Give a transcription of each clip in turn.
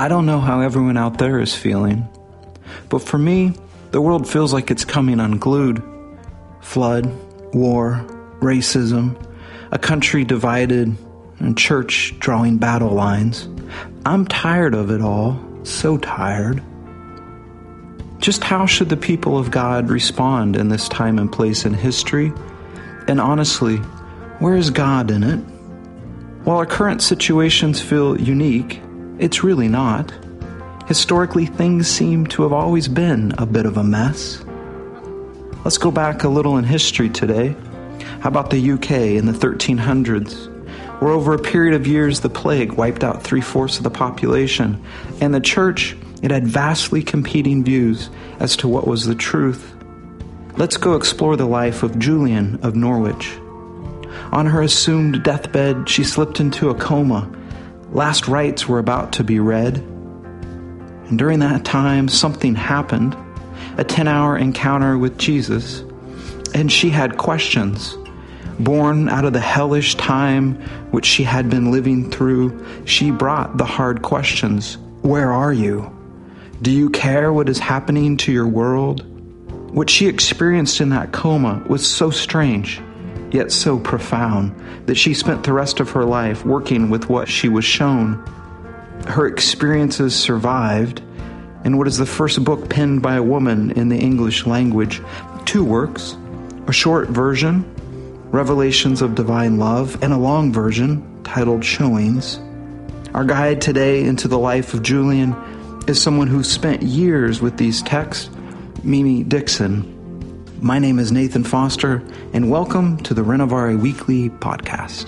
I don't know how everyone out there is feeling, but for me, the world feels like it's coming unglued. Flood, war, racism, a country divided, and church drawing battle lines. I'm tired of it all, so tired. Just how should the people of God respond in this time and place in history? And honestly, where is God in it? While our current situations feel unique, it's really not. Historically, things seem to have always been a bit of a mess. Let's go back a little in history today. How about the UK in the 1300s, where over a period of years the plague wiped out three fourths of the population, and the church it had vastly competing views as to what was the truth. Let's go explore the life of Julian of Norwich. On her assumed deathbed, she slipped into a coma Last rites were about to be read. And during that time, something happened a 10 hour encounter with Jesus. And she had questions. Born out of the hellish time which she had been living through, she brought the hard questions Where are you? Do you care what is happening to your world? What she experienced in that coma was so strange yet so profound, that she spent the rest of her life working with what she was shown. Her experiences survived in what is the first book penned by a woman in the English language. Two works a short version, Revelations of Divine Love, and a long version titled Showings. Our guide today into the life of Julian is someone who spent years with these texts, Mimi Dixon. My name is Nathan Foster, and welcome to the Renovare Weekly podcast.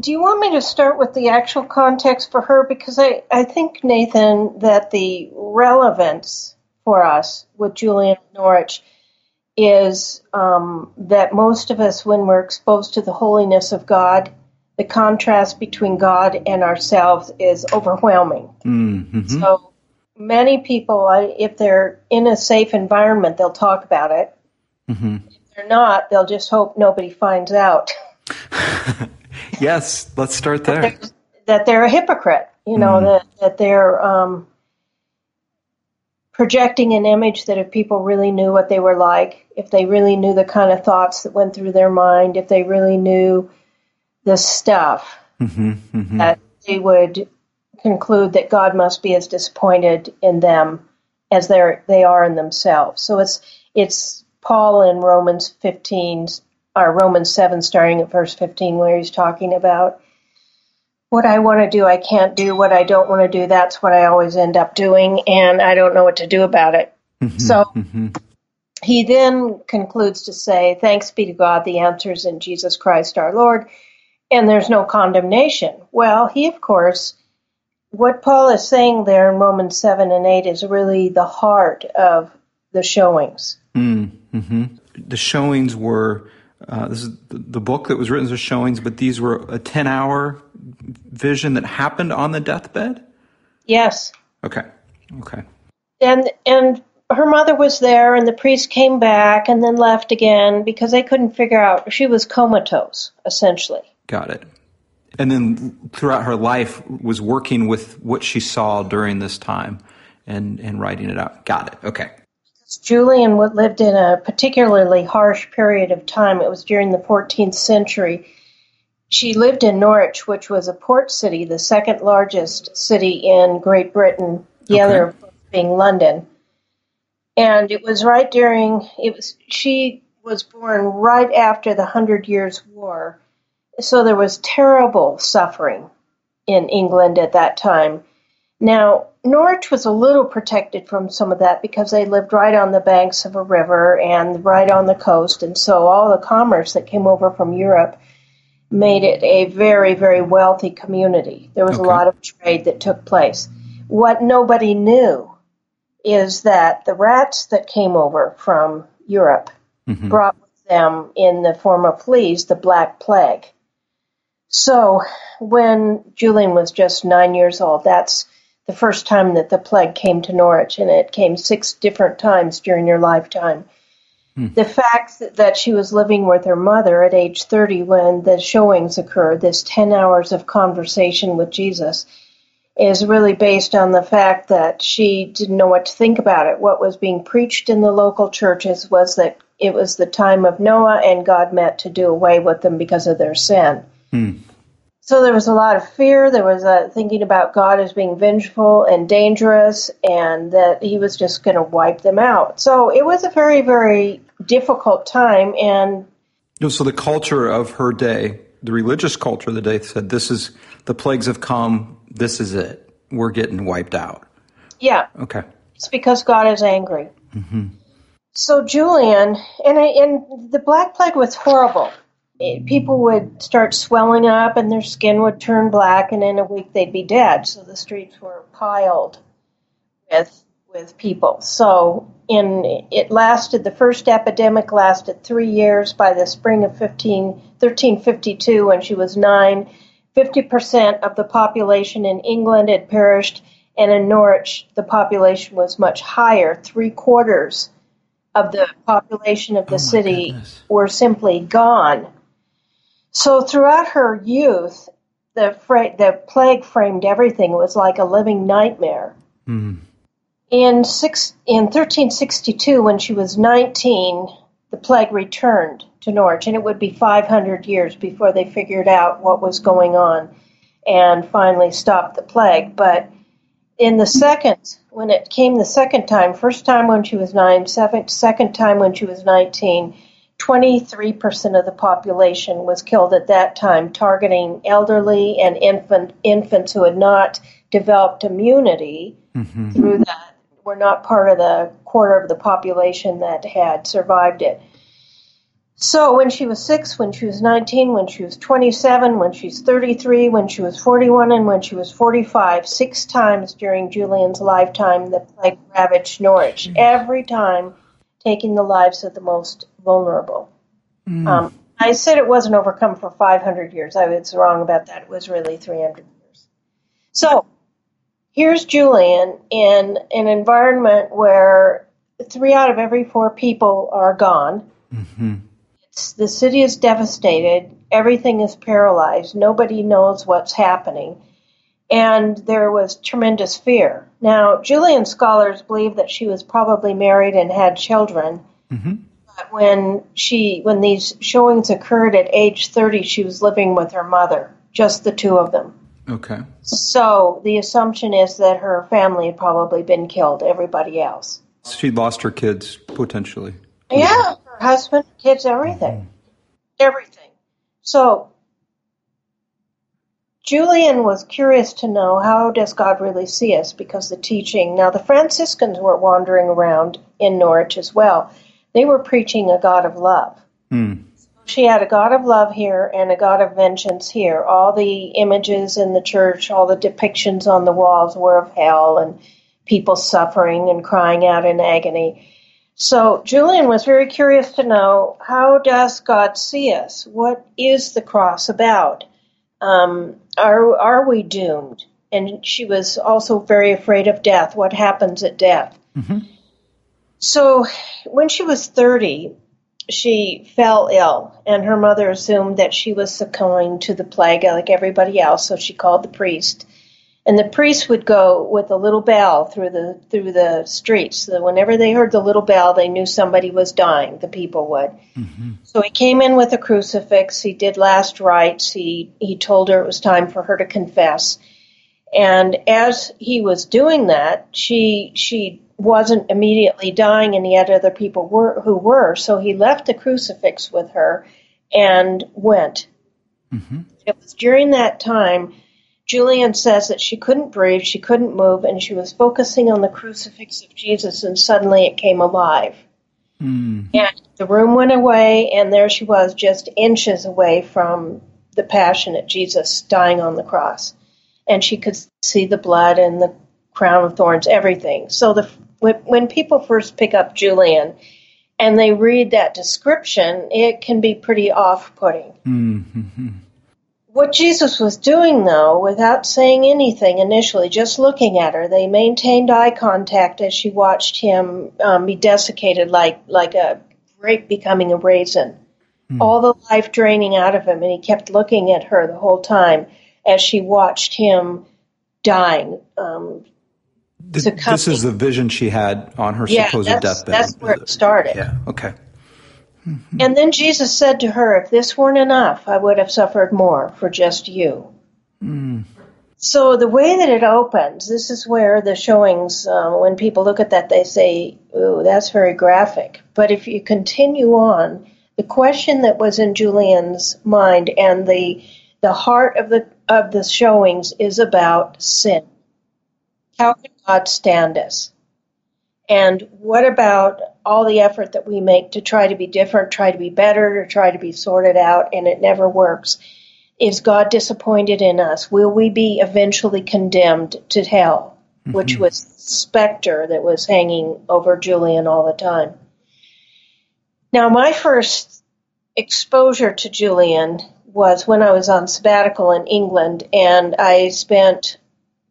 Do you want me to start with the actual context for her? Because I, I think, Nathan, that the relevance for us with Julian Norwich is um, that most of us, when we're exposed to the holiness of God, the contrast between God and ourselves is overwhelming. Mm-hmm. So many people, if they're in a safe environment, they'll talk about it. Mm-hmm. If they're not, they'll just hope nobody finds out. yes, let's start there. That, that they're a hypocrite, you know, mm. that, that they're um, projecting an image that if people really knew what they were like, if they really knew the kind of thoughts that went through their mind, if they really knew the stuff, mm-hmm, mm-hmm. that they would conclude that God must be as disappointed in them as they they are in themselves. So it's it's Paul in Romans 15 or Romans 7 starting at verse 15 where he's talking about what I want to do I can't do what I don't want to do that's what I always end up doing and I don't know what to do about it. Mm-hmm, so mm-hmm. he then concludes to say thanks be to God the answer is in Jesus Christ our Lord and there's no condemnation. Well, he of course what Paul is saying there in Romans 7 and 8 is really the heart of the showings. Mm, hmm The showings were, uh, this is the book that was written as showings, but these were a 10 hour vision that happened on the deathbed? Yes. Okay. Okay. And, and her mother was there, and the priest came back and then left again because they couldn't figure out. She was comatose, essentially. Got it and then throughout her life was working with what she saw during this time and, and writing it out. Got it. Okay. Julian lived in a particularly harsh period of time. It was during the 14th century. She lived in Norwich, which was a port city, the second largest city in Great Britain, the okay. other being London. And it was right during it was she was born right after the Hundred Years' War so there was terrible suffering in England at that time. Now, Norwich was a little protected from some of that because they lived right on the banks of a river and right on the coast, and so all the commerce that came over from Europe made it a very, very wealthy community. There was okay. a lot of trade that took place. What nobody knew is that the rats that came over from Europe mm-hmm. brought with them in the form of fleas the Black Plague. So when Julian was just nine years old, that's the first time that the plague came to Norwich, and it came six different times during your lifetime. Hmm. The fact that- that she was living with her mother at age 30 when the showings occurred, this 10 hours of conversation with Jesus, is really based on the fact that she didn't know what to think about it. What was being preached in the local churches was that it was the time of Noah and God meant to do away with them because of their sin. Hmm. So there was a lot of fear. There was a thinking about God as being vengeful and dangerous, and that He was just going to wipe them out. So it was a very, very difficult time. And So the culture of her day, the religious culture of the day, said, "This is the plagues have come. This is it. We're getting wiped out." yeah, Okay. it's because God is angry. Mm-hmm. So Julian, and I, and the Black Plague was horrible. It- people would start swelling up, and their skin would turn black, and in a week they'd be dead. So the streets were piled with with people. So in it lasted. The first epidemic lasted three years. By the spring of 15, 1352, when she was nine, 50% of the population in England had perished, and in Norwich the population was much higher. Three quarters of the population of the oh city goodness. were simply gone. So throughout her youth, the fra- the plague framed everything. It was like a living nightmare. Mm-hmm. In six in 1362, when she was 19, the plague returned to Norwich, and it would be 500 years before they figured out what was going on and finally stopped the plague. But in the second, when it came the second time, first time when she was nine, second, second time when she was 19, 23% of the population was killed at that time, targeting elderly and infant, infants who had not developed immunity mm-hmm. through that, were not part of the quarter of the population that had survived it. So when she was six, when she was 19, when she was 27, when she was 33, when she was 41, and when she was 45, six times during Julian's lifetime, the plague ravaged Norwich. Mm-hmm. Every time taking the lives of the most vulnerable. Um, I said it wasn't overcome for 500 years. I was wrong about that. It was really 300 years. So here's Julian in an environment where three out of every four people are gone. It's, the city is devastated. Everything is paralyzed. Nobody knows what's happening. And there was tremendous fear. Now, Julian scholars believe that she was probably married and had children. Mm-hmm. But when she, when these showings occurred at age 30, she was living with her mother, just the two of them. Okay. So the assumption is that her family had probably been killed, everybody else. She lost her kids potentially. Yeah, her husband, kids, everything. Mm-hmm. Everything. So Julian was curious to know how does God really see us because the teaching. Now the Franciscans were wandering around in Norwich as well. They were preaching a God of love. Hmm. She had a God of love here and a God of vengeance here. All the images in the church, all the depictions on the walls were of hell and people suffering and crying out in agony. So Julian was very curious to know how does God see us? What is the cross about? Um, are are we doomed? And she was also very afraid of death. What happens at death? So when she was thirty, she fell ill, and her mother assumed that she was succumbing to the plague like everybody else. So she called the priest, and the priest would go with a little bell through the through the streets. So whenever they heard the little bell, they knew somebody was dying. The people would. Mm-hmm. So he came in with a crucifix. He did last rites. He he told her it was time for her to confess. And as he was doing that, she she wasn't immediately dying, and yet other people were who were. So he left the crucifix with her and went. Mm-hmm. It was during that time. Julian says that she couldn't breathe, she couldn't move, and she was focusing on the crucifix of Jesus, and suddenly it came alive. Hmm. And the room went away, and there she was, just inches away from the passionate Jesus dying on the cross. And she could see the blood and the crown of thorns, everything. So the when, when people first pick up Julian and they read that description, it can be pretty off-putting. Mm-hmm. What Jesus was doing, though, without saying anything initially, just looking at her, they maintained eye contact as she watched him um, be desiccated like like a grape becoming a raisin, all the life draining out of him, and he kept looking at her the whole time as she watched him dying. Um, Th- this is the vision she had on her yeah, supposed that's, deathbed. that's where it started. Yeah. Okay. And then Jesus said to her, If this weren't enough, I would have suffered more for just you. So the way that it opens, this is where the showings, um, when people look at that, they say, "Ooh, that's very graphic." But if you continue on, the question that was in Julian's mind and the the heart of the of the showings is about sin. How can God stand us? And what about all the effort that we make to try to be different, try to be better, to try to be sorted out, and it never works? Is God disappointed in us? Will we be eventually condemned to hell, mm-hmm. which was the specter that was hanging over Julian all the time? Now, my first exposure to Julian was when I was on sabbatical in England, and I spent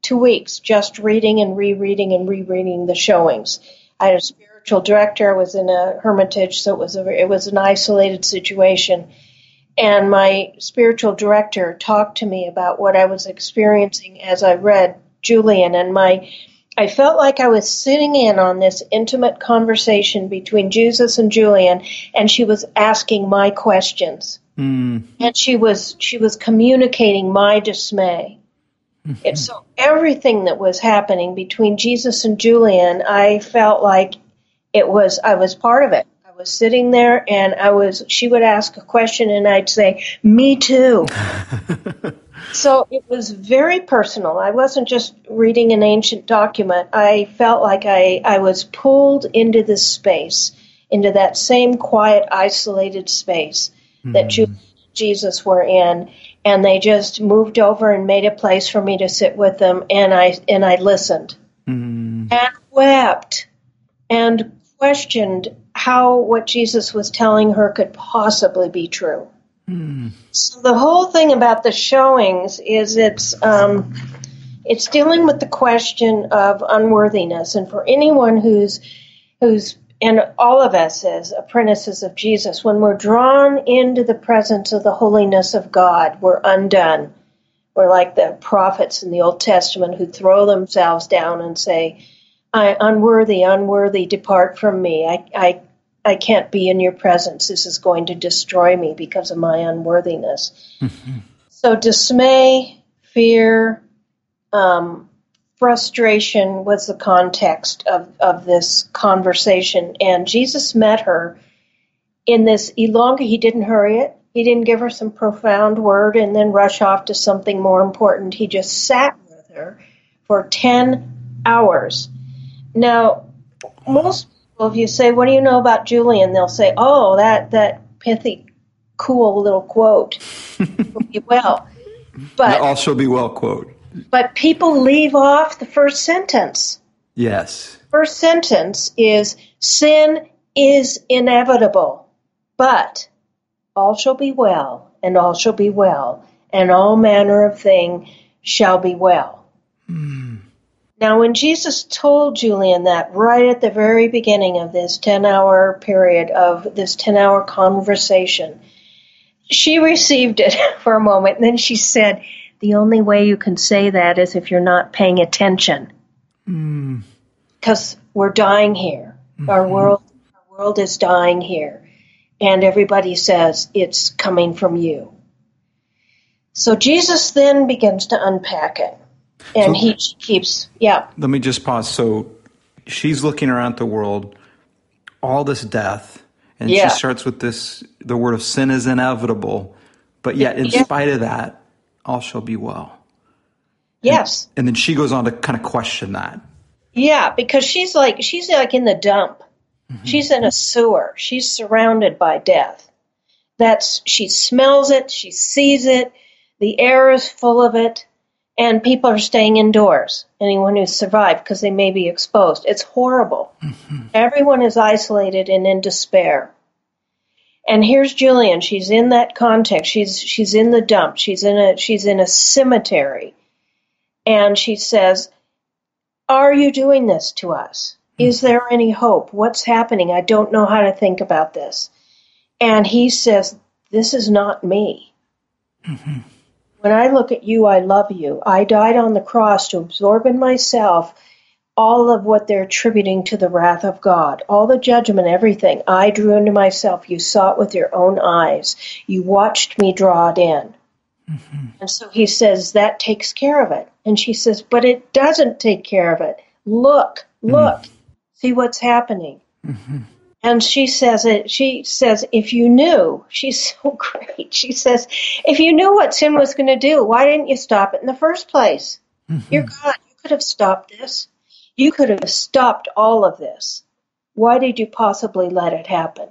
two weeks just reading and rereading and rereading the showings. I had a spiritual director. I was in a hermitage, so it was a, it was an isolated situation. And my spiritual director talked to me about what I was experiencing as I read Julian, and my I felt like I was sitting in on this intimate conversation between Jesus and Julian, and she was asking my questions, Mm. and she was she was communicating my dismay. Mm-hmm. And so everything that was happening between Jesus and Julian, I felt like it was I was part of it. I was sitting there and I was she would ask a question and I'd say, "Me too." so it was very personal. I wasn't just reading an ancient document. I felt like I I was pulled into this space, into that same quiet isolated space that hmm. Julian and Jesus were in and they just moved over and made a place for me to sit with them and I and I listened Mm. and wept and questioned how what Jesus was telling her could possibly be true. So the whole thing about the showings is it's um, it's dealing with the question of unworthiness, and for anyone who's who's and all of us as apprentices of Jesus, when we're drawn into the presence of the holiness of God, we're undone. We're like the prophets in the Old Testament who throw themselves down and say, I unworthy, unworthy, depart from me. I, I I can't be in your presence. This is going to destroy me because of my unworthiness. So dismay, fear, um, frustration was the context of, of this conversation. And Jesus met her in this elongated, he didn't hurry it. He didn't give her some profound word and then rush off to something more important. He just sat with her for 10 hours. Now, most people, if you say, What do you know about Julian? they'll say, Oh, that, that pithy, cool little quote. Be well, but The all be well quote. But people leave off the first sentence. Yes. First sentence is sin is inevitable, but all shall be well, and all shall be well, and all manner of thing shall be well. Hmm. Now, when Jesus told Julian that right at the very beginning of this 10 hour period of this 10 hour conversation, she received it for a moment, and then she said, The only way you can say that is if you're not paying attention. Hmm. Because we're dying here. Our mm-hmm. world our world is dying here. And everybody says it's coming from you. So Jesus then begins to unpack it. And So- he keeps, yeah, Let me just pause. So she's looking around the world, all this death, and Yeah. she starts with this the word of sin is inevitable, but yet in Yeah. spite of that, all shall be well. yes. And then she goes on to kind of question that. Yeah, because she's like she's like in the dump. Mm-hmm. She's in a sewer. She's surrounded by death. That's she smells it, she sees it, the air is full of it, and people are staying indoors. Anyone who's survived because they may be exposed. It's horrible. Mm-hmm. Everyone is isolated and in despair. And here's Julian. She's in that context. She's she's in the dump. She's in a she's in a cemetery. And she says, are you doing this to us? Is there any hope? What's happening? I don't know how to think about this. And he says, This is not me. Mm-hmm. When I look at you, I love you. I died on the cross to absorb in myself all of what they're attributing to the wrath of God, all the judgment, everything. I drew into myself. You saw it with your own eyes. You watched me draw it in. Mm-hmm. And so he says, That takes care of it. And she says, But it doesn't take care of it. Look, look, mm-hmm. see what's happening. Mm-hmm. And she says it, she says, if you knew, she's so great. She says, if you knew what sin was going to do, why didn't you stop it in the first place? Mm-hmm. You're God. You could have stopped this. You could have stopped all of this. Why did you possibly let it happen?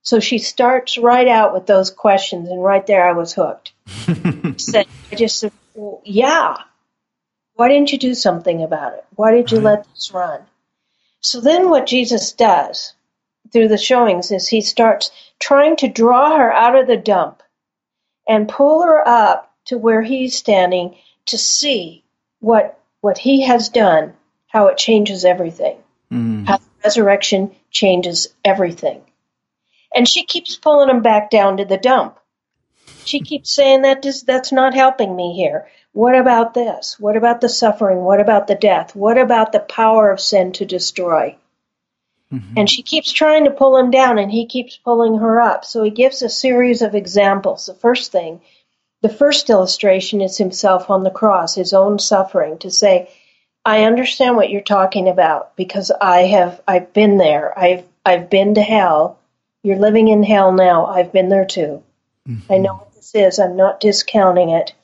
So she starts right out with those questions, and right there I was hooked. said, I just said, well, yeah. Why didn't you do something about it? Why did you right. let this run? So then what Jesus does through the showings is he starts trying to draw her out of the dump and pull her up to where he's standing to see what what he has done, how it changes everything. Mm. How the resurrection changes everything. And she keeps pulling him back down to the dump. She keeps saying that this, that's not helping me here. What about this? What about the suffering? What about the death? What about the power of sin to destroy? Mm-hmm. And she keeps trying to pull him down, and he keeps pulling her up. So he gives a series of examples. The first thing, the first illustration is himself on the cross, his own suffering, to say, I understand what you're talking about because I have I've been there. I've I've been to hell. You're living in hell now. I've been there too. Mm-hmm. I know what this is. I'm not discounting it.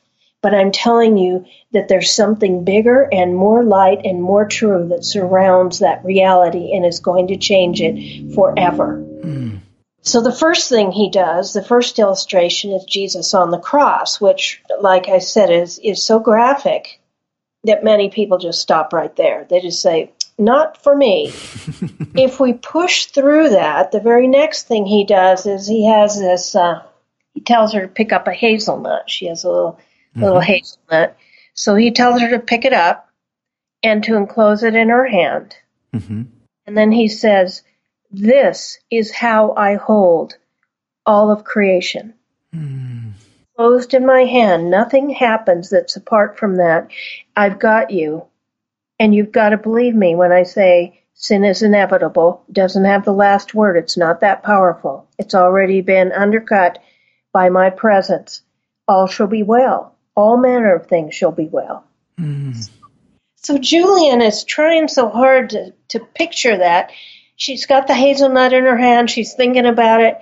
But I'm telling you that there's something bigger and more light and more true that surrounds that reality and is going to change it forever. Mm. So the first thing he does, the first illustration is Jesus on the cross, which, like I said, is, is so graphic that many people just stop right there. They just say, not for me. if we push through that, the very next thing he does is he has this, uh, he tells her to pick up a hazelnut. She has a little mm-hmm. little hazelnut. So he tells her to pick it up and to enclose it in her hand. Mm-hmm. And then he says, This is how I hold all of creation. Mm. Closed in my hand, nothing happens that's apart from that. I've got you. And you've got to believe me when I say sin is inevitable, doesn't have the last word. It's not that powerful. It's already been undercut by my presence. All shall be well all manner of things shall be well. Mm. So Julian is trying so hard to, to picture that. She's got the hazelnut in her hand, she's thinking about it,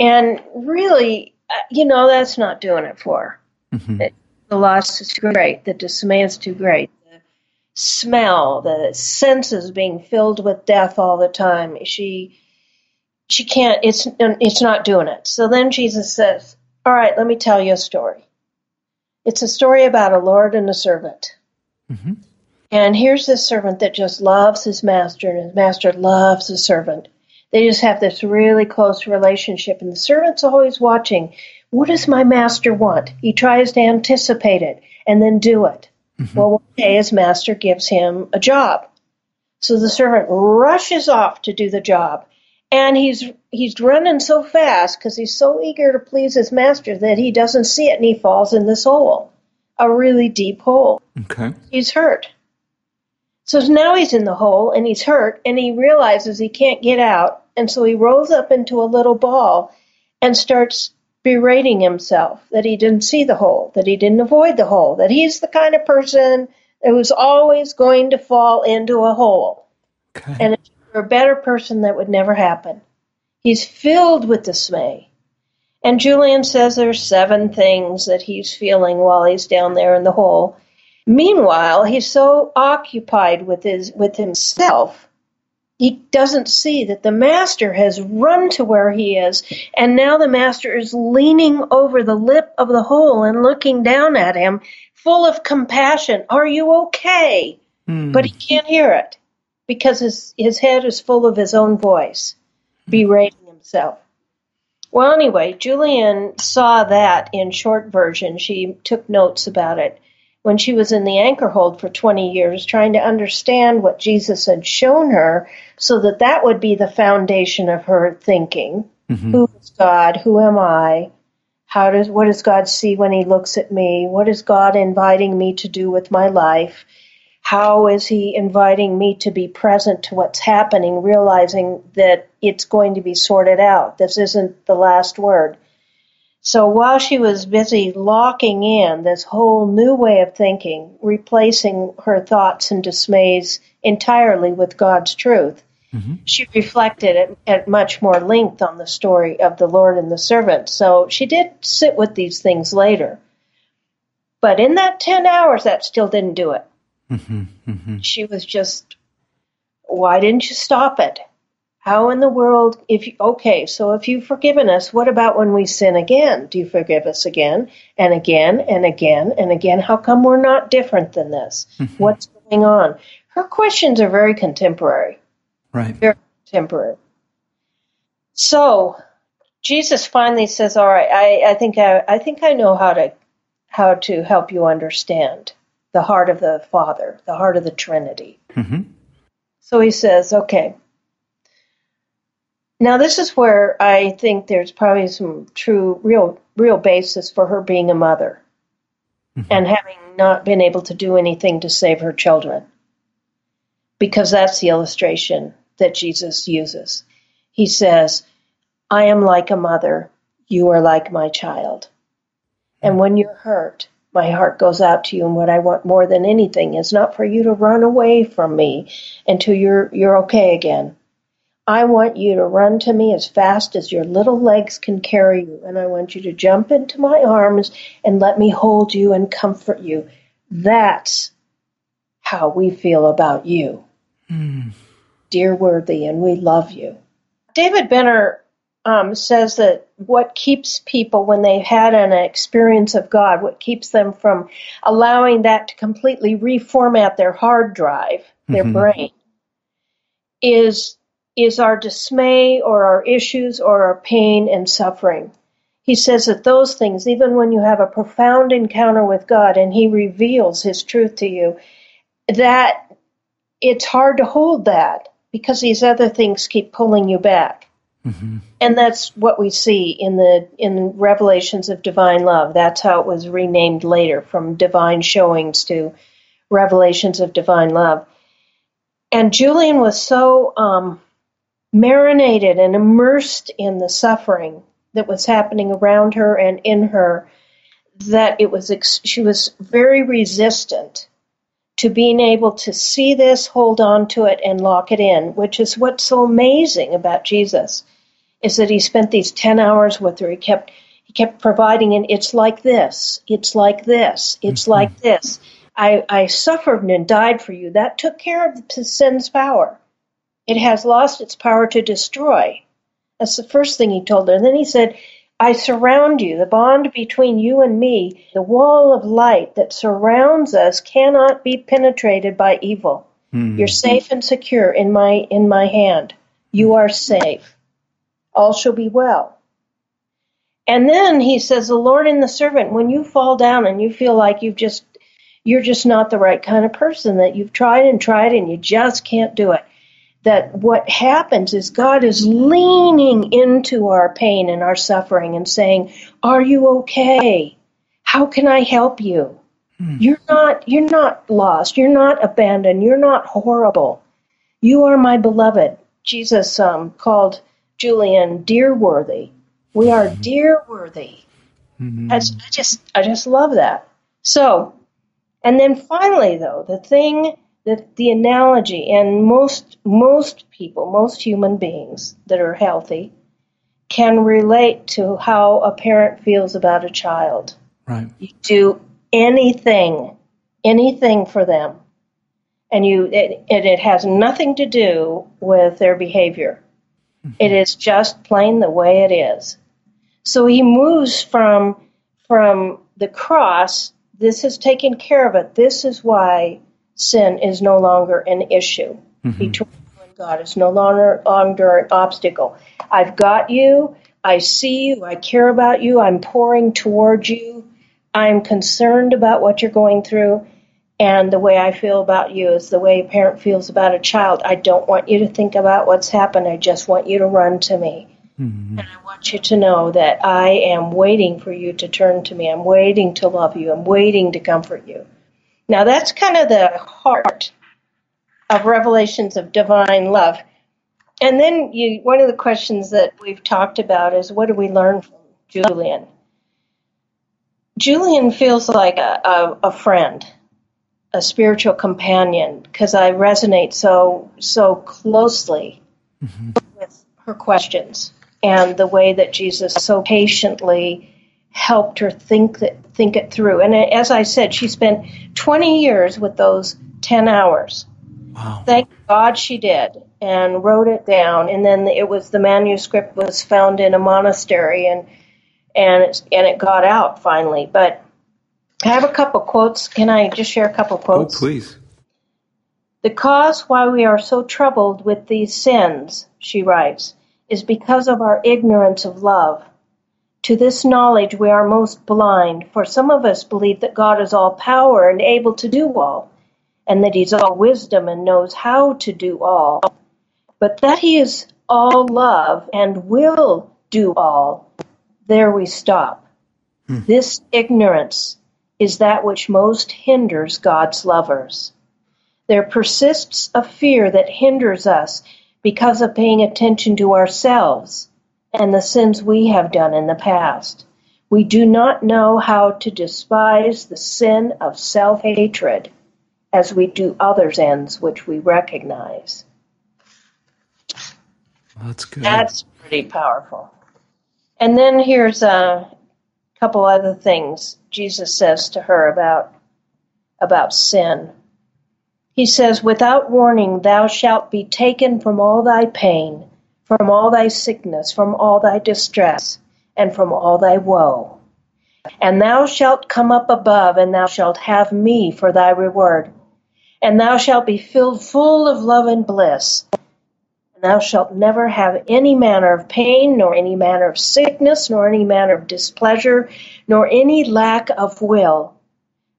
and really, you know, that's not doing it for her. Mm-hmm. the loss is great, the dismay is too great. The smell, the senses being filled with death all the time. She she can't it's it's not doing it. So then Jesus says, "All right, let me tell you a story." It's a story about a lord and a servant. Mm-hmm. And here's this servant that just loves his master, and his master loves the servant. They just have this really close relationship, and the servant's always watching. What does my master want? He tries to anticipate it and then do it. Mm-hmm. Well, one day his master gives him a job. So the servant rushes off to do the job and he's he's running so fast because he's so eager to please his master that he doesn't see it and he falls in this hole, a really deep hole. Okay. He's hurt. So now he's in the hole and he's hurt and he realizes he can't get out and so he rolls up into a little ball and starts berating himself that he didn't see the hole, that he didn't avoid the hole, that he's the kind of person who's always going to fall into a hole. Okay. And if you're a better person, that would never happen. He's filled with dismay. And Julian says there's seven things that he's feeling while he's down there in the hole. Meanwhile, he's so occupied with his with himself, he doesn't see that the master has run to where he is, and now the master is leaning over the lip of the hole and looking down at him, full of compassion. Are you okay? Mm. But he can't hear it because his, his head is full of his own voice, berating himself. Well, anyway, Julian saw that in short version. She took notes about it. When she was in the anchor hold for 20 years trying to understand what Jesus had shown her so that that would be the foundation of her thinking. Mm-hmm. Who is God? Who am I? How does what does God see when he looks at me? What is God inviting me to do with my life? How is he inviting me to be present to what's happening, realizing that it's going to be sorted out? This isn't the last word. So while she was busy locking in this whole new way of thinking, replacing her thoughts and dismays entirely with God's truth, Mm-hmm. she reflected at, at much more length on the story of the Lord and the servant. So she did sit with these things later. But in that 10 hours, that still didn't do it. Mm-hmm. Mm-hmm. She was just, why didn't you stop it? How in the world, if you, okay, so if you've forgiven us, what about when we sin again? Do you forgive us again and again and again and again? How come we're not different than this? Mm-hmm. What's going on? Her questions are very contemporary Right. very temporary. So Jesus finally says, "All right, I, I think I, I think I know how to how to help you understand the heart of the Father, the heart of the Trinity." Mm-hmm. So he says, "Okay." Now this is where I think there's probably some true, real, real basis for her being a mother mm-hmm. and having not been able to do anything to save her children because that's the illustration that Jesus uses. He says, I am like a mother, you are like my child. And hmm. when you're hurt, my heart goes out to you, and what I want more than anything is not for you to run away from me until you're you're okay again. I want you to run to me as fast as your little legs can carry you, and I want you to jump into my arms and let me hold you and comfort you. That's how we feel about you Mm. dear worthy, and we love you. David Benner um, says that what keeps people when they've had an experience of God, what keeps them from allowing that to completely reformat their hard drive, their Mhm. brain, is is our dismay or our issues or our pain and suffering. He says that those things, even when you have a profound encounter with God and He reveals His truth to you, that it's hard to hold that because these other things keep pulling you back. Mm-hmm. And that's what we see in the in Revelations of Divine Love. That's how it was renamed later from Divine Showings to Revelations of Divine Love. And Julian was so um, marinated and immersed in the suffering that was happening around her and in her that it was ex- she was very resistant to being able to see this, hold on to it, and lock it in, which is what's so amazing about Jesus, is that he spent these ten hours with her. He kept he kept providing, and it's like this, it's like this, it's Mhm. like this. I, I suffered and died for you. That took care of the sin's power. It has lost its power to destroy. That's the first thing he told her. And then he said, I surround you. The bond between you and me, the wall of light that surrounds us cannot be penetrated by evil. Mm. You're safe and secure in my in my hand. You are safe. All shall be well. And then he says, the Lord and the servant, when you fall down and you feel like you've just you're just not the right kind of person, that you've tried and tried and you just can't do it. That what happens is God is leaning into our pain and our suffering and saying, Are you okay? How can I help you? You're not you're not lost. You're not abandoned. You're not horrible. You are my beloved. Jesus um, called Julian dear worthy. We are dear worthy. Mhm. I, I just I just love that. So, and then finally though, the thing that the analogy and most most people, most human beings that are healthy can relate to how a parent feels about a child. Right. You do anything, anything for them. And you it, it, it has nothing to do with their behavior. Mm-hmm. It is just plain the way it is. So he moves from from the cross, this has taken care of it. This is why sin is no longer an issue Mhm. between you and God. It's no longer longer an obstacle. I've got you. I see you. I care about you. I'm pouring toward you. I'm concerned about what you're going through, and the way I feel about you is the way a parent feels about a child. I don't want you to think about what's happened. I just want you to run to me. Mm-hmm. And I want you to know that I am waiting for you to turn to me. I'm waiting to love you. I'm waiting to comfort you. Now, that's kind of the heart of revelations of divine love. And then you, one of the questions that we've talked about is what do we learn from Julian? Julian feels like a, a, a friend, a spiritual companion, because I resonate so so closely mm-hmm. with her questions and the way that Jesus so patiently helped her think that think it through. And as I said, she spent 20 years with those 10 hours. Wow. Thank God she did and wrote it down. And then it was the manuscript was found in a monastery and and it, and it got out finally. But I have a couple quotes. Can I just share a couple oh, quotes? Oh, please. The cause why we are so troubled with these sins, she writes, is because of our ignorance of love. To this knowledge we are most blind, for some of us believe that God is all power and able to do all, and that He's all wisdom and knows how to do all, but that He is all love and will do all. There we stop. Hmm. This ignorance is that which most hinders God's lovers. There persists a fear that hinders us because of paying attention to ourselves and the sins we have done in the past. We do not know how to despise the sin of self hatred as we do others' ends which we recognize. That's good. That's pretty powerful. And then here's a couple other things Jesus says to her about about sin. He says, Without warning, thou shalt be taken from all thy pain, from all thy sickness, from all thy distress, and from all thy woe. And thou shalt come up above, and thou shalt have me for thy reward. And thou shalt be filled full of love and bliss. And thou shalt never have any manner of pain, nor any manner of sickness, nor any manner of displeasure, nor any lack of will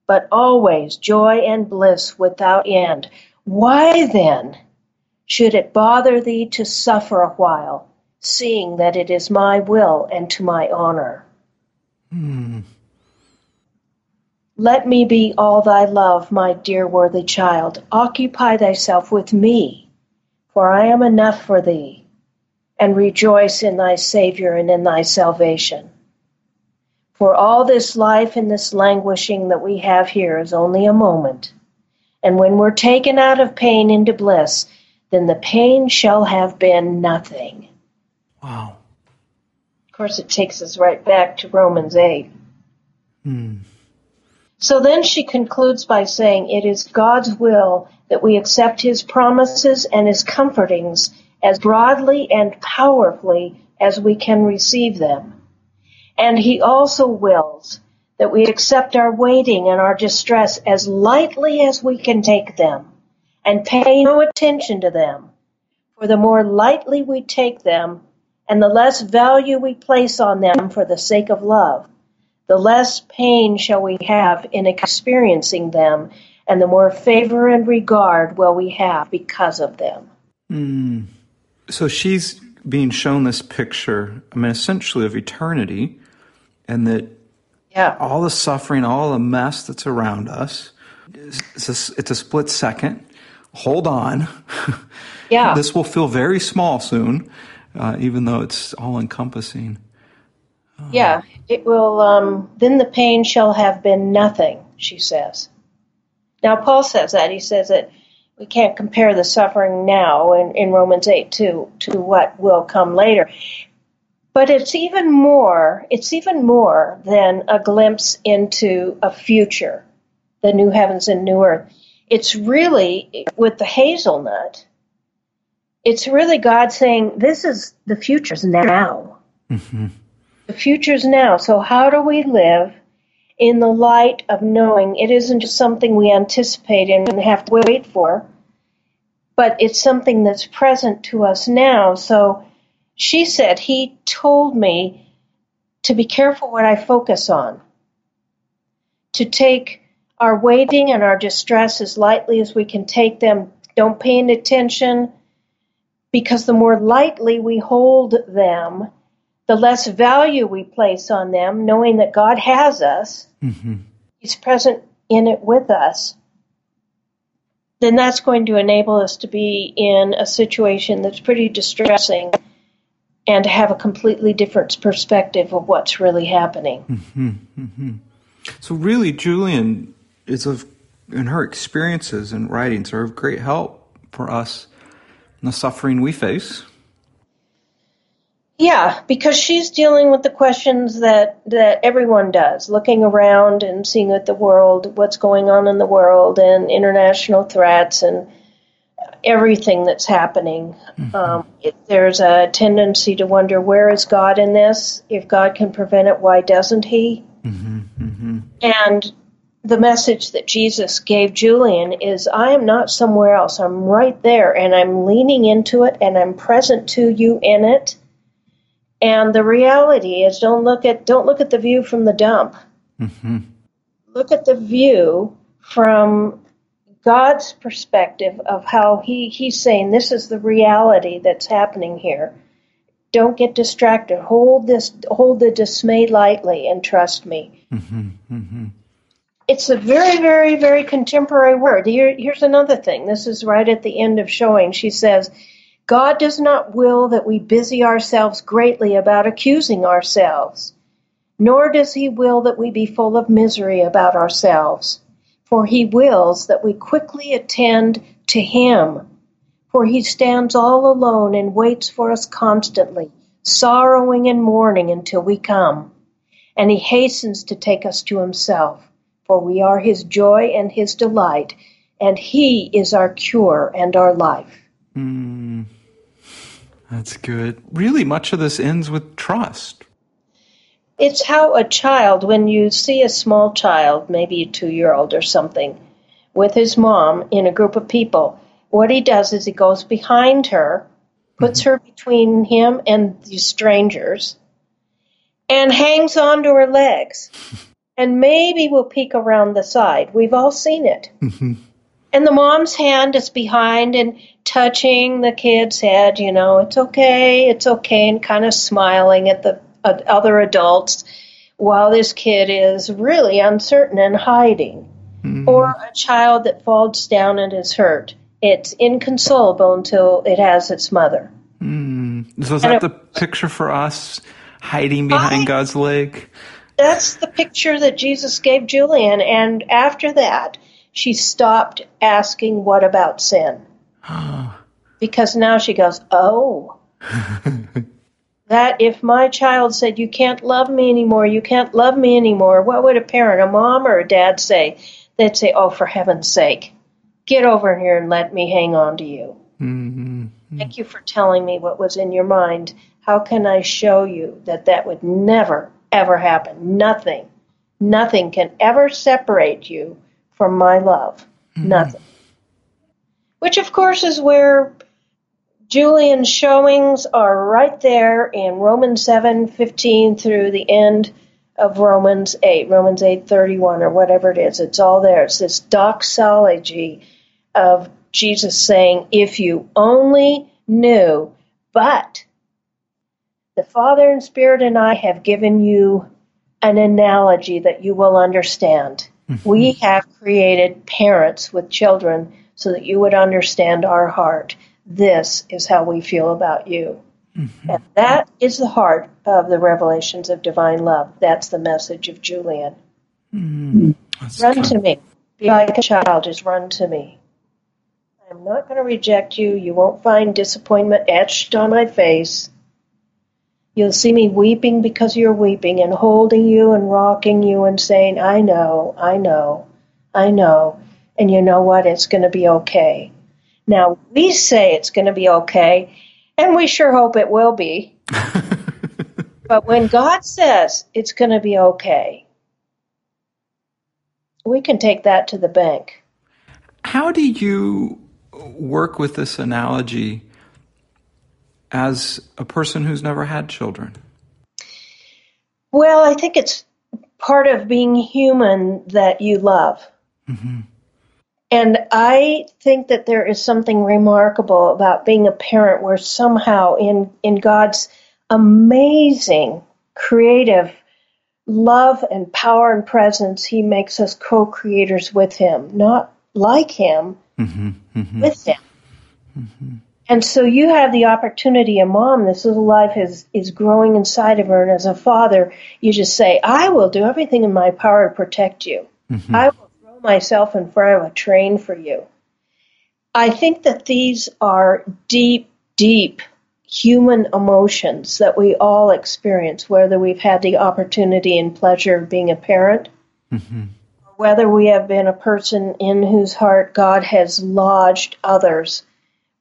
but always joy and bliss without end. Why then should it bother thee to suffer a while, seeing that it is my will and to my honor? Hmm. Let me be all thy love, my dear worthy child. Occupy thyself with me, for I am enough for thee, and rejoice in thy Saviour and in thy salvation. For all this life and this languishing that we have here is only a moment. And when we're taken out of pain into bliss, then the pain shall have been nothing. Wow. Of course, it takes us right back to Romans 8. Hmm. So then she concludes by saying, It is God's will that we accept His promises and His comfortings as broadly and powerfully as we can receive them. And he also wills that we accept our waiting and our distress as lightly as we can take them and pay no attention to them. For the more lightly we take them and the less value we place on them for the sake of love, the less pain shall we have in experiencing them and the more favor and regard will we have because of them. Mm. So she's being shown this picture, I mean, essentially of eternity and that yeah. all the suffering, all the mess that's around us, it's a, it's a split second. Hold on. Yeah. this will feel very small soon, uh, even though it's all encompassing. Uh, yeah, it will. Um, then the pain shall have been nothing, she says. Now, Paul says that. He says that we can't compare the suffering now in, in Romans 8 to, to what will come later. But it's even more, it's even more than a glimpse into a future, the new heavens and new earth. It's really, with the hazelnut, it's really God saying, this is, the future's now. Mm-hmm. The future's now. So how do we live in the light of knowing it isn't just something we anticipate and have to wait for, but it's something that's present to us now. So she said, He told me to be careful what I focus on. to take our waiting and our distress as lightly as we can take them. Don't pay any attention because the more lightly we hold them, the less value we place on them, knowing that God has us. Mm-hmm. He's present in it with us. Then that's going to enable us to be in a situation that's pretty distressing and to have a completely different perspective of what's really happening. Mm-hmm. Mm-hmm. So, really, Julian is of, and her experiences and writings, are of great help for us in the suffering we face. Yeah, because she's dealing with the questions that, that everyone does, looking around and seeing at the world, what's going on in the world, and international threats and everything that's happening. Mm-hmm. Um, it, there's a tendency to wonder where is God in this? If God can prevent it, why doesn't He? Mm-hmm. Mm-hmm. And the message that Jesus gave Julian is I am not somewhere else. I'm right there and I'm leaning into it and I'm present to you in it. And the reality is don't look at don't look at the view from the dump. Mm-hmm. Look at the view from God's perspective of how he, he's saying this is the reality that's happening here. Don't get distracted. Hold this hold the dismay lightly and trust me. Mm-hmm. Mm-hmm it's a very, very, very contemporary word. Here, here's another thing. This is right at the end of showing. She says, God does not will that we busy ourselves greatly about accusing ourselves, nor does he will that we be full of misery about ourselves. For he wills that we quickly attend to him. For he stands all alone and waits for us constantly, sorrowing and mourning until we come. And he hastens to take us to himself for we are his joy and his delight, and he is our cure and our life. Mm, that's good. Really, much of this ends with trust. It's how a child, when you see a small child, maybe a two year old or something, with his mom in a group of people, what he does is he goes behind her, puts mm-hmm. her between him and these strangers, and hangs onto her legs. and maybe we'll peek around the side. We've all seen it. Mm-hmm. And the mom's hand is behind and touching the kid's head, you know, it's okay, it's okay, and kind of smiling at the uh, other adults while this kid is really uncertain and hiding. Mm-hmm. Or a child that falls down and is hurt. It's inconsolable until it has its mother. Mm. So is and that it, the picture for us hiding behind I, God's leg? That's the picture that Jesus gave Julian. And after that, she stopped asking, What about sin? because now she goes, Oh. that if my child said, You can't love me anymore, you can't love me anymore, what would a parent, a mom or a dad say? They'd say, Oh, for heaven's sake, get over here and let me hang on to you. Mm-hmm. Thank you for telling me what was in your mind. How can I show you that that would never ever happen. Nothing, nothing can ever separate you from my love. Mm-hmm. Nothing. Which, of course, is where Julian's showings are right there in Romans 7 15 through the end of Romans 8, Romans 8 31, or whatever it is. It's all there. It's this doxology of Jesus saying, If you only knew, but the Father and Spirit and I have given you an analogy that you will understand. Mm-hmm. We have created parents with children so that you would understand our heart. This is how we feel about you. Mm-hmm. And that is the heart of the revelations of divine love. That's the message of Julian. Mm-hmm. Run to me. Be like a child, just run to me. I'm not going to reject you. You won't find disappointment etched on my face. You'll see me weeping because you're weeping and holding you and rocking you and saying, I know, I know, I know. And you know what? It's going to be okay. Now, we say it's going to be okay, and we sure hope it will be. but when God says it's going to be okay, we can take that to the bank. How do you work with this analogy as a person who's never had children? Well, I think it's part of being human that you love. Mm-hmm. And I think that there is something remarkable about being a parent where somehow in, in God's amazing creative love and power and presence, He makes us co creators with Him, not like Him, Mm-hmm. Mm-hmm. with Him. And so you have the opportunity, a mom, this little life is, is growing inside of her, and as a father, you just say, I will do everything in my power to protect you. Mm-hmm. I will throw myself in front of a train for you. I think that these are deep, deep human emotions that we all experience, whether we've had the opportunity and pleasure of being a parent, Mm-hmm. whether we have been a person in whose heart God has lodged others,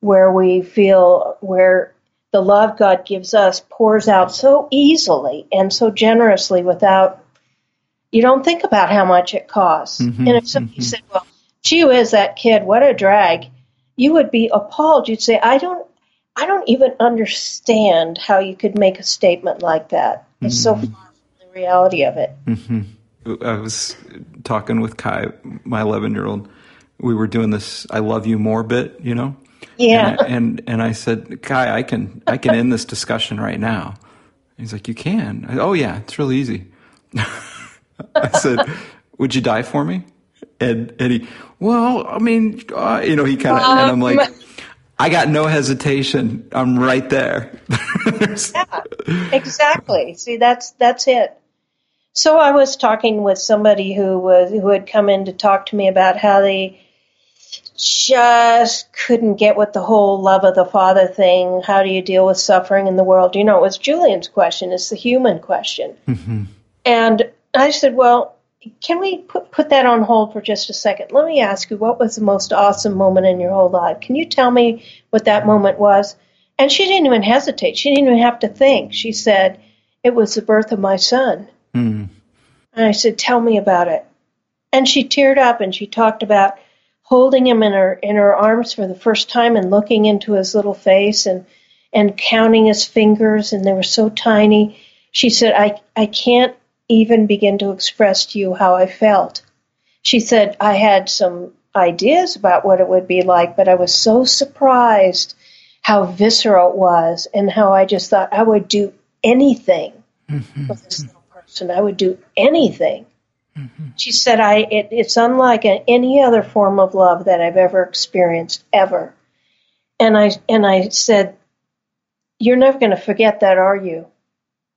where we feel where the love God gives us pours out so easily and so generously without you don't think about how much it costs. Mhm, And if somebody mhm. said, Well, gee whiz, that kid, what a drag, you would be appalled. You'd say, I don't I don't even understand how you could make a statement like that. It's so far from the reality of it. hmm I was talking with Kai, my 11 year old. We were doing this "I love you more" bit, you know. Yeah. And, and and I said, Kai, I can I can end this discussion right now. He's like, you can. I, oh yeah, it's really easy. I said, would you die for me? And and he, well, I mean, uh, you know, he kind of, and I'm like, I got no hesitation. I'm right there. Yeah, exactly. See, that's that's it. So I was talking with somebody who was who had come in to talk to me about how they just couldn't get with the whole love of the father thing. How do you deal with suffering in the world? You know, it was Julian's question. It's the human question. hmm And I said, well, can we put, put that on hold for just a second? Let me ask you, what was the most awesome moment in your whole life? Can you tell me what that moment was? And she didn't even hesitate. She didn't even have to think. She said, it was the birth of my son. Mm. And I said, tell me about it. And she teared up and she talked about holding him in her in her arms for the first time and looking into his little face and and counting his fingers and they were so tiny. She said, I, I can't even begin to express to you how I felt. She said, I had some ideas about what it would be like, but I was so surprised how visceral it was and how I just thought I would do anything mm-hmm. for this little person. I would do anything. She said, "I it, it's unlike any other form of love that I've ever experienced ever." And I and I said, "You're never going to forget that, are you?"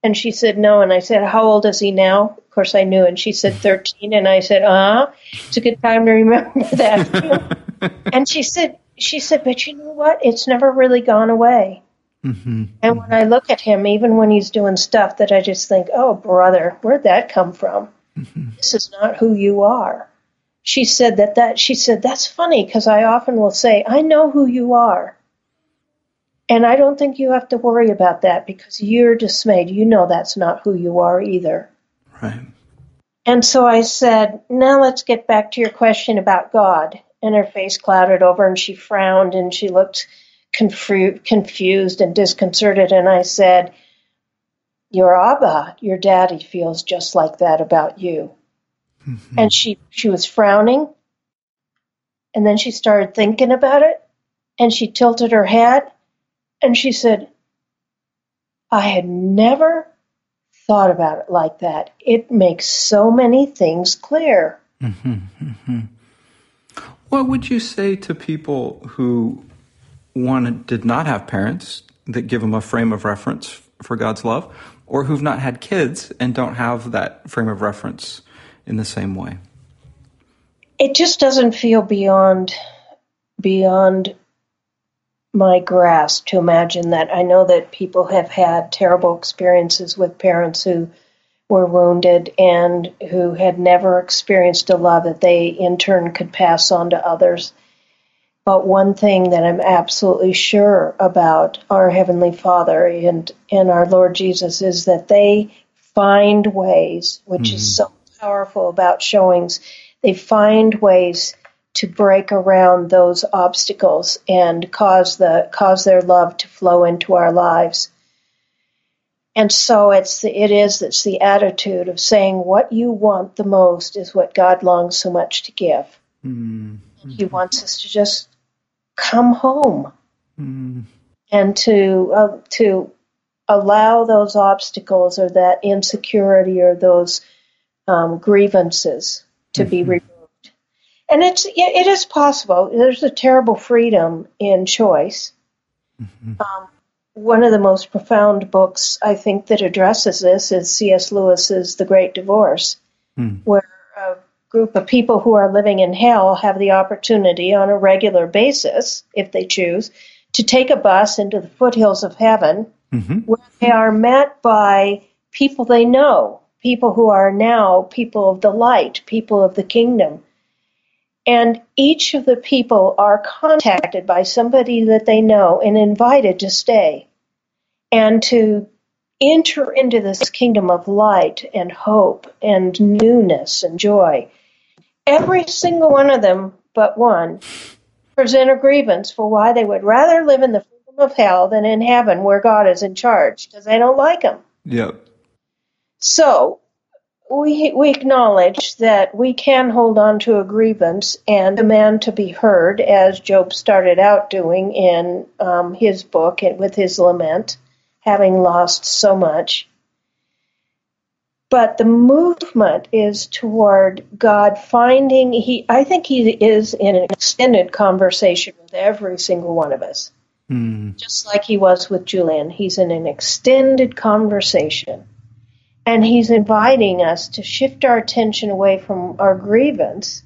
And she said, "No." And I said, "How old is he now?" Of course, I knew. And she said, 13. And I said, "Uh, huh it's a good time to remember that." and she said, "She said, but you know what? It's never really gone away." hmm And when I look at him, even when he's doing stuff that I just think, oh, brother, where'd that come from? This is not who you are. She said that, that she said, that's funny because I often will say, I know who you are. And I don't think you have to worry about that because you're dismayed. You know that's not who you are either. Right. And so I said, now let's get back to your question about God. And her face clouded over and she frowned and she looked confu- confused and disconcerted. And I said, Your Abba, your daddy, feels just like that about you. Mm-hmm. And she, she was frowning. And then she started thinking about it. And she tilted her head. And she said, I had never thought about it like that. It makes so many things clear. Mm-hmm, mm-hmm. What would you say to people who one did not have parents that give them a frame of reference for God's love, or who've not had kids and don't have that frame of reference in the same way? It just doesn't feel beyond beyond my grasp to imagine that. I know that people have had terrible experiences with parents who were wounded and who had never experienced a love that they in turn could pass on to others. But one thing that I'm absolutely sure about our Heavenly Father and, and our Lord Jesus is that they find ways, which is so powerful about showings, they find ways to break around those obstacles and cause the cause their love to flow into our lives. And so it's the, it is it's the attitude of saying what you want the most is what God longs so much to give. Mm. He wants us to just come home Mm. and to uh, to allow those obstacles or that insecurity or those um, grievances to be removed. And it's it, it is possible. There's a terrible freedom in choice. Um, one of the most profound books I think that addresses this is C.S. Lewis's The Great Divorce, Hmm. where group of people who are living in hell have the opportunity on a regular basis, if they choose, to take a bus into the foothills of heaven Mhm. where they are met by people they know, people who are now people of the light, people of the kingdom. And each of the people are contacted by somebody that they know and invited to stay and to enter into this kingdom of light and hope and newness and joy. Every single one of them, but one, present a grievance for why they would rather live in the freedom of hell than in heaven where God is in charge because they don't like him. Yep. So we we acknowledge that we can hold on to a grievance and demand to be heard, as Job started out doing in um, his book and with his lament, having lost so much. But the movement is toward God finding. He, I think, he is in an extended conversation with every single one of us Mm. just like he was with Julian. He's in an extended conversation. And he's inviting us to shift our attention away from our grievance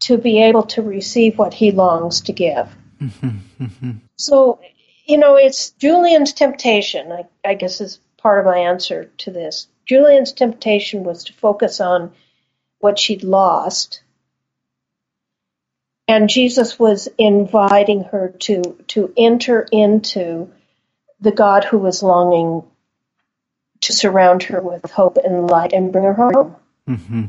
to be able to receive what he longs to give. So, you know, it's Julian's temptation, I, I guess, is part of my answer to this. Julian's temptation was to focus on what she'd lost. And Jesus was inviting her to, to enter into the God who was longing to surround her with hope and light and bring her home. Mm-hmm.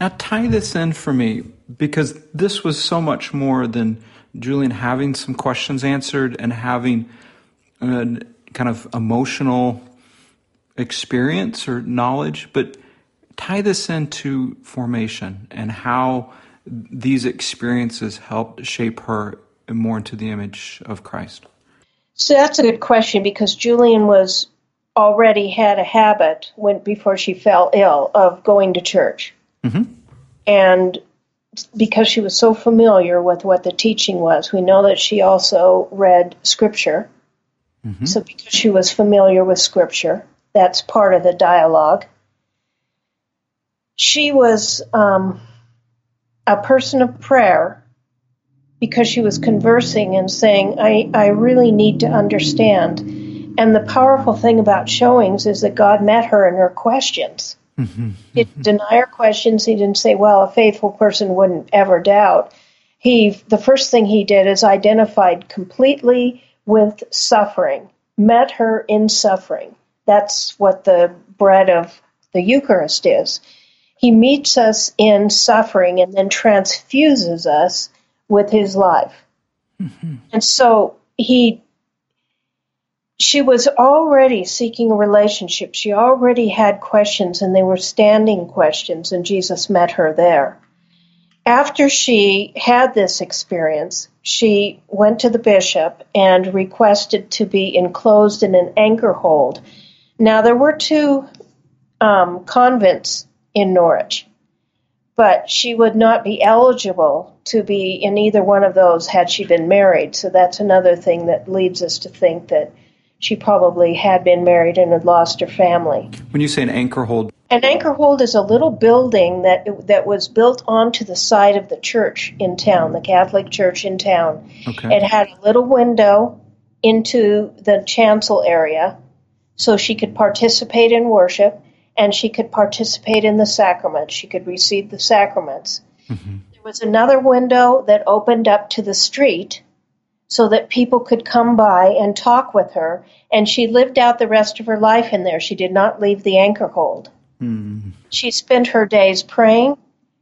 Now tie this in for me because this was so much more than Julian having some questions answered and having a kind of emotional experience or knowledge, but tie this into formation and how these experiences helped shape her more into the image of Christ. So that's a good question because Julian was already had a habit when before she fell ill of going to church. Mm-hmm. And because she was so familiar with what the teaching was, we know that she also read scripture. Mm-hmm. So because she was familiar with scripture, that's part of the dialogue. She was um, a person of prayer because she was conversing and saying, I, I really need to understand. And the powerful thing about showings is that God met her in her questions. He didn't deny her questions. He didn't say, well, a faithful person wouldn't ever doubt. He, the first thing he did is identified completely with suffering, met her in suffering. That's what the bread of the Eucharist is. He meets us in suffering and then transfuses us with his life. Mm-hmm. And so he she was already seeking a relationship. She already had questions and they were standing questions and Jesus met her there. After she had this experience, she went to the bishop and requested to be enclosed in an anchor hold. Now there were two um, convents in Norwich but she would not be eligible to be in either one of those had she been married. So that's another thing that leads us to think that she probably had been married and had lost her family. When you say an anchor hold, An anchor hold is a little building that that was built onto the side of the church in town, the Catholic church in town. Okay. It had a little window into the chancel area so she could participate in worship and she could participate in the sacraments. She could receive the sacraments. Mm-hmm. There was another window that opened up to the street so that people could come by and talk with her, and she lived out the rest of her life in there. She did not leave the anchor hold. Mm-hmm. She spent her days praying.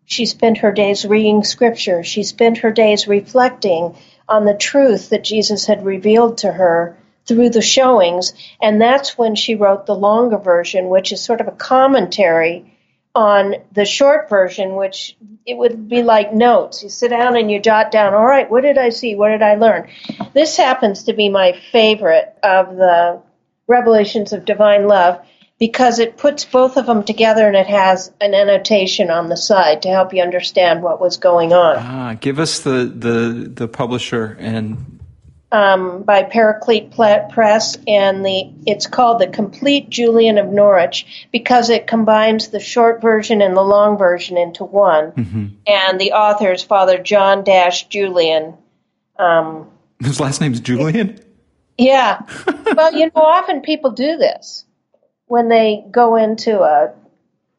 She spent her days reading scripture. She spent her days reflecting on the truth that Jesus had revealed to her through the showings, and that's when she wrote the longer version, which is sort of a commentary on the short version, which it would be like notes. You sit down and you jot down, all right, what did I see? What did I learn? This happens to be my favorite of the Revelations of Divine Love because it puts both of them together and it has an annotation on the side to help you understand what was going on. Ah, give us the, the, the publisher and um, by Paraclete Press, and the it's called the Complete Julian of Norwich because it combines the short version and the long version into one. Mm-hmm. And the author is Father John Dash Julian. Um, His last name's Julian. Yeah. well, you know, often people do this when they go into a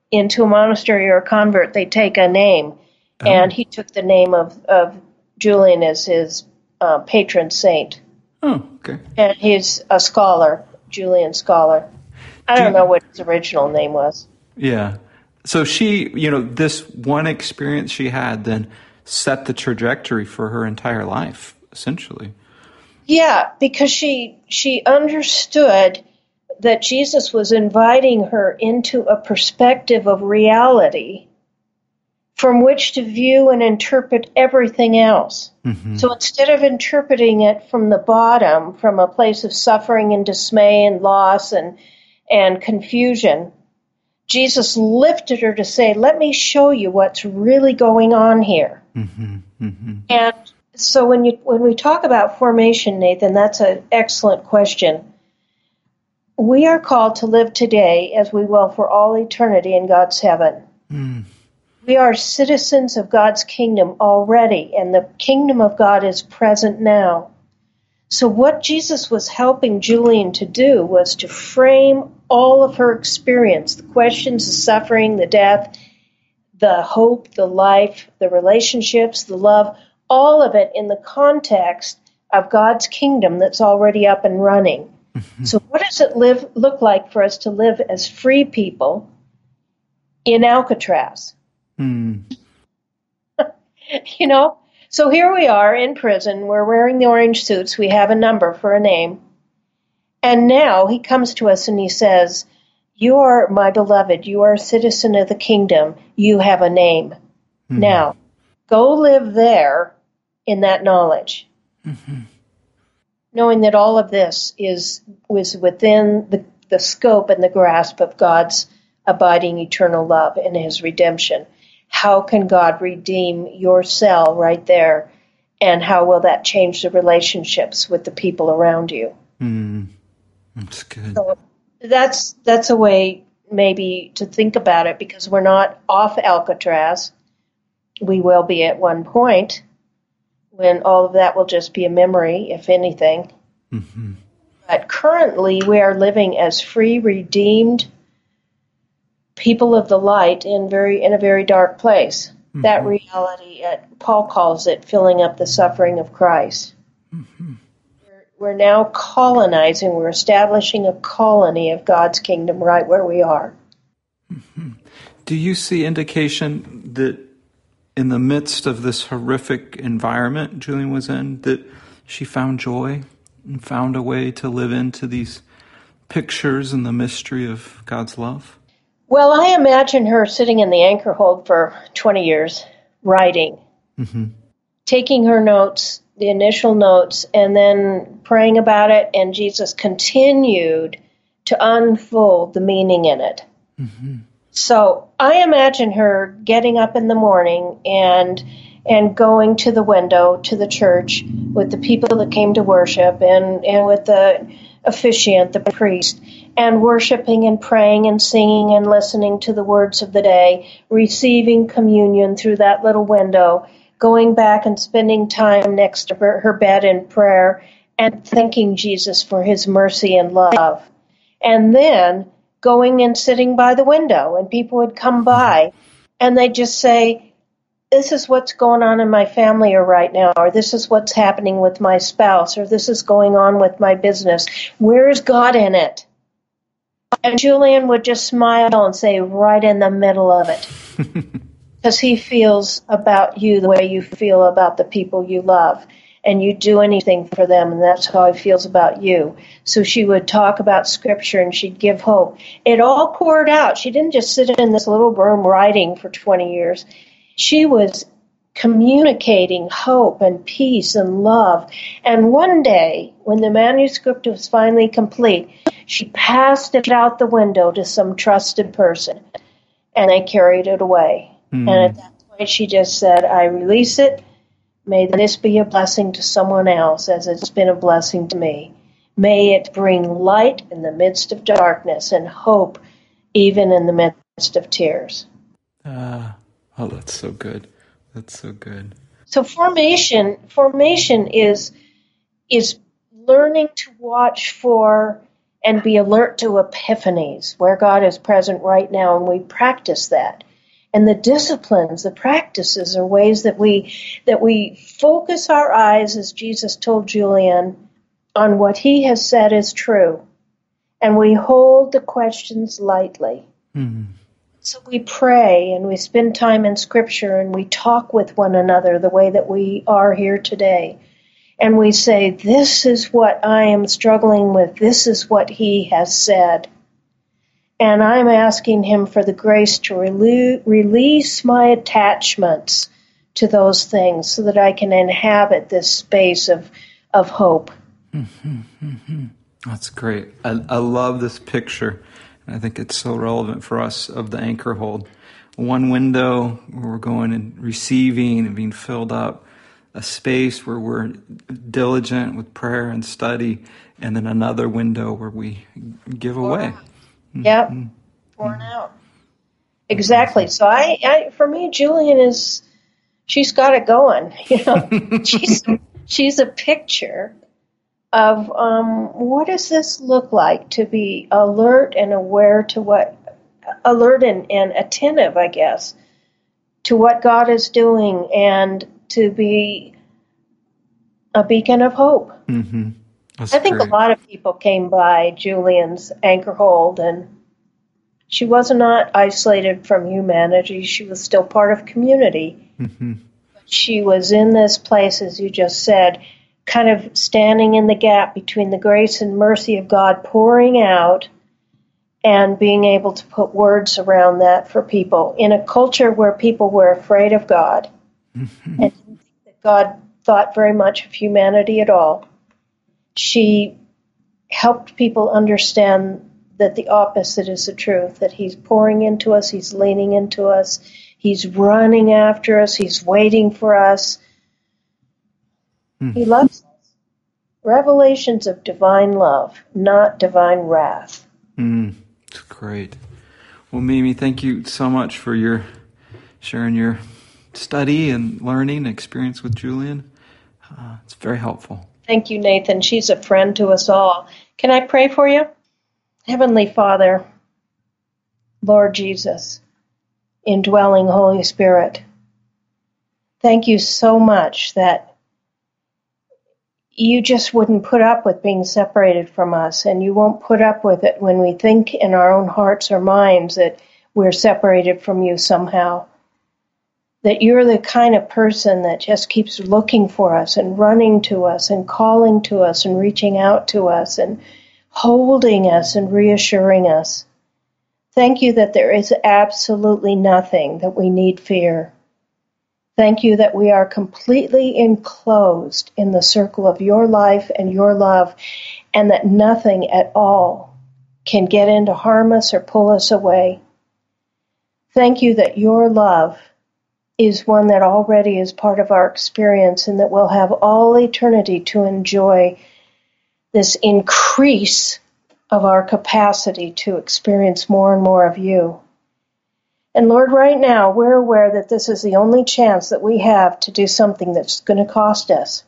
into a monastery or a convert. They take a name, oh. and he took the name of of Julian as his uh, patron saint. Oh, okay. And he's a scholar, Julian scholar. I don't Do know what his original name was. Yeah. So she, you know, this one experience she had then set the trajectory for her entire life, essentially. Yeah, because she she understood that Jesus was inviting her into a perspective of reality from which to view and interpret everything else. Mm-hmm. So instead of interpreting it from the bottom, from a place of suffering and dismay and loss and and confusion, Jesus lifted her to say, "Let me show you what's really going on here." Mm-hmm. Mm-hmm. And so when you when we talk about formation, Nathan, that's an excellent question. We are called to live today as we will for all eternity in God's heaven. Mm. We are citizens of God's kingdom already, and the kingdom of God is present now. So, what Jesus was helping Julian to do was to frame all of her experience the questions, the suffering, the death, the hope, the life, the relationships, the love all of it in the context of God's kingdom that's already up and running. Mm-hmm. So, what does it live, look like for us to live as free people in Alcatraz? Mm. you know? So here we are in prison. We're wearing the orange suits. We have a number for a name. And now he comes to us and he says, You are my beloved. You are a citizen of the kingdom. You have a name. Mm-hmm. Now, go live there in that knowledge. Mm-hmm. Knowing that all of this is was within the, the scope and the grasp of God's abiding eternal love and his redemption how can God redeem your cell right there? And how will that change the relationships with the people around you? Mm, that's good. So that's that's a way maybe to think about it because we're not off Alcatraz. We will be at one point when all of that will just be a memory, if anything. Mm-hmm. But currently, we are living as free, redeemed people of the light in very in a very dark place. Mm-hmm. That reality, uh, Paul calls it filling up the suffering of Christ. Mm-hmm. We're, we're now colonizing. We're establishing a colony of God's kingdom right where we are. Mm-hmm. Do you see indication that in the midst of this horrific environment Julian was in, that she found joy and found a way to live into these pictures and the mystery of God's love? Well, I imagine her sitting in the anchor hold for 20 years, writing, mm-hmm. taking her notes, the initial notes, and then praying about it. And Jesus continued to unfold the meaning in it. Mm-hmm. So I imagine her getting up in the morning and and going to the window to the church with the people that came to worship and, and with the officiant, the priest, and worshiping and praying and singing and listening to the words of the day, receiving communion through that little window, going back and spending time next to her, her bed in prayer, and thanking Jesus for his mercy and love. And then going and sitting by the window, and people would come by and they'd just say, this is what's going on in my family right now, or this is what's happening with my spouse, or this is going on with my business. Where's God in it? And Julian would just smile and say, right in the middle of it. Because he feels about you the way you feel about the people you love. and you'd do anything for them, and that's how he feels about you. So she would talk about scripture and she'd give hope. It all poured out. She didn't just sit in this little room writing for 20 years. She was communicating hope and peace and love. And one day, when the manuscript was finally complete, she passed it out the window to some trusted person, and they carried it away. Mm. And at that point, she just said, I release it. May this be a blessing to someone else as it's been a blessing to me. May it bring light in the midst of darkness and hope even in the midst of tears. Ah, oh, that's so good. That's so good. So formation, formation is is learning to watch for and be alert to epiphanies where God is present right now, and we practice that. And the disciplines, the practices, are ways that we that we focus our eyes, as Jesus told Julian, on what He has said is true, and we hold the questions lightly. Mm-hmm. So we pray and we spend time in Scripture and we talk with one another the way that we are here today. And we say, This is what I am struggling with. This is what He has said. And I'm asking Him for the grace to release my attachments to those things so that I can inhabit this space of, of hope. That's great. I, I love this picture I think it's so relevant for us of the anchor hold. One window we're going and receiving and being filled up, a space where we're diligent with prayer and study, and then another window where we give away. Yep, mm-hmm. pouring out. Exactly. So I, I, for me, Julian is, she's got it going. You know, she's she's a picture of um, what does this look like to be alert and aware to what alert and, and attentive i guess to what god is doing and to be a beacon of hope mm-hmm. i think great. a lot of people came by julian's anchor hold and she was not isolated from humanity she was still part of community mm-hmm. she was in this place as you just said kind of standing in the gap between the grace and mercy of God pouring out and being able to put words around that for people in a culture where people were afraid of God mm-hmm. and didn't think that God thought very much of humanity at all. She helped people understand that the opposite is the truth, that He's pouring into us, He's leaning into us, He's running after us, He's waiting for us he loves us. Revelations of divine love, not divine wrath. Mm, it's great. Well, Mimi, thank you so much for your sharing your study and learning experience with Julian. Uh, it's very helpful. Thank you, Nathan. She's a friend to us all. Can I pray for you? Heavenly Father, Lord Jesus, indwelling Holy Spirit, thank you so much that you just wouldn't put up with being separated from us, and you won't put up with it when we think in our own hearts or minds that we're separated from you somehow. That you're the kind of person that just keeps looking for us and running to us and calling to us and reaching out to us and holding us and reassuring us. Thank you that there is absolutely nothing that we need fear. Thank you that we are completely enclosed in the circle of your life and your love, and that nothing at all can get in to harm us or pull us away. Thank you that your love is one that already is part of our experience and that we'll have all eternity to enjoy this increase of our capacity to experience more and more of you. And Lord, right now, we're aware that this is the only chance that we have to do something that's going to cost us.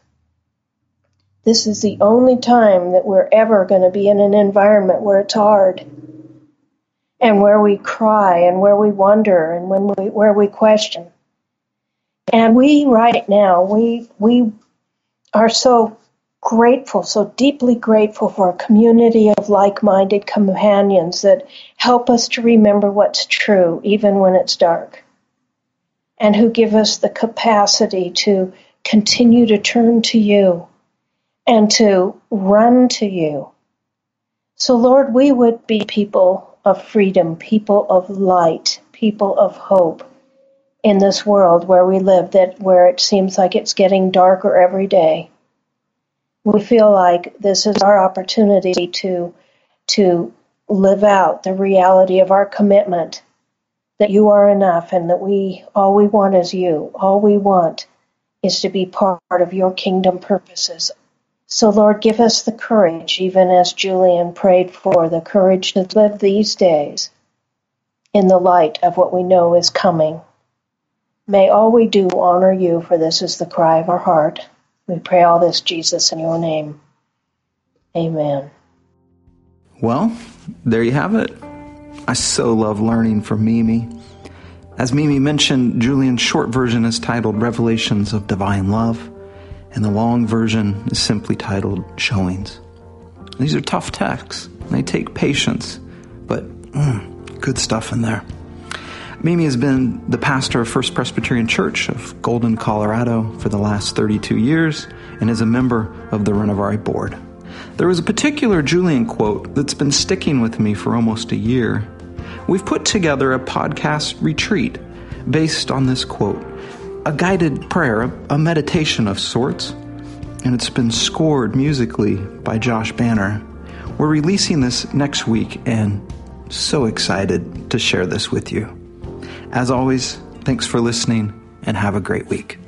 This is the only time that we're ever going to be in an environment where it's hard and where we cry and where we wonder and when we, where we question. And we right now, we, we are so grateful, so deeply grateful for a community of like minded companions that help us to remember what's true even when it's dark, and who give us the capacity to continue to turn to you and to run to you. So, Lord, we would be people of freedom, people of light, people of hope in this world where we live, that where it seems like it's getting darker every day. We feel like this is our opportunity to to live out the reality of our commitment that you are enough and that we all we want is you. All we want is to be part of your kingdom purposes. So Lord, give us the courage, even as Julian prayed for, the courage to live these days in the light of what we know is coming. May all we do honor you, for this is the cry of our heart. We pray all this, Jesus, in your name. Amen. Well, there you have it. I so love learning from Mimi. As Mimi mentioned, Julian's short version is titled Revelations of Divine Love, and the long version is simply titled Showings. These are tough texts, they take patience, but mm, good stuff in there. Mimi has been the pastor of First Presbyterian Church of Golden, Colorado for the last 32 years and is a member of the Renovaré Board. There was a particular Julian quote that's been sticking with me for almost a year. We've put together a podcast retreat based on this quote, a guided prayer, a meditation of sorts, and it's been scored musically by Josh Banner. We're releasing this next week and so excited to share this with you. As always, thanks for listening and have a great week.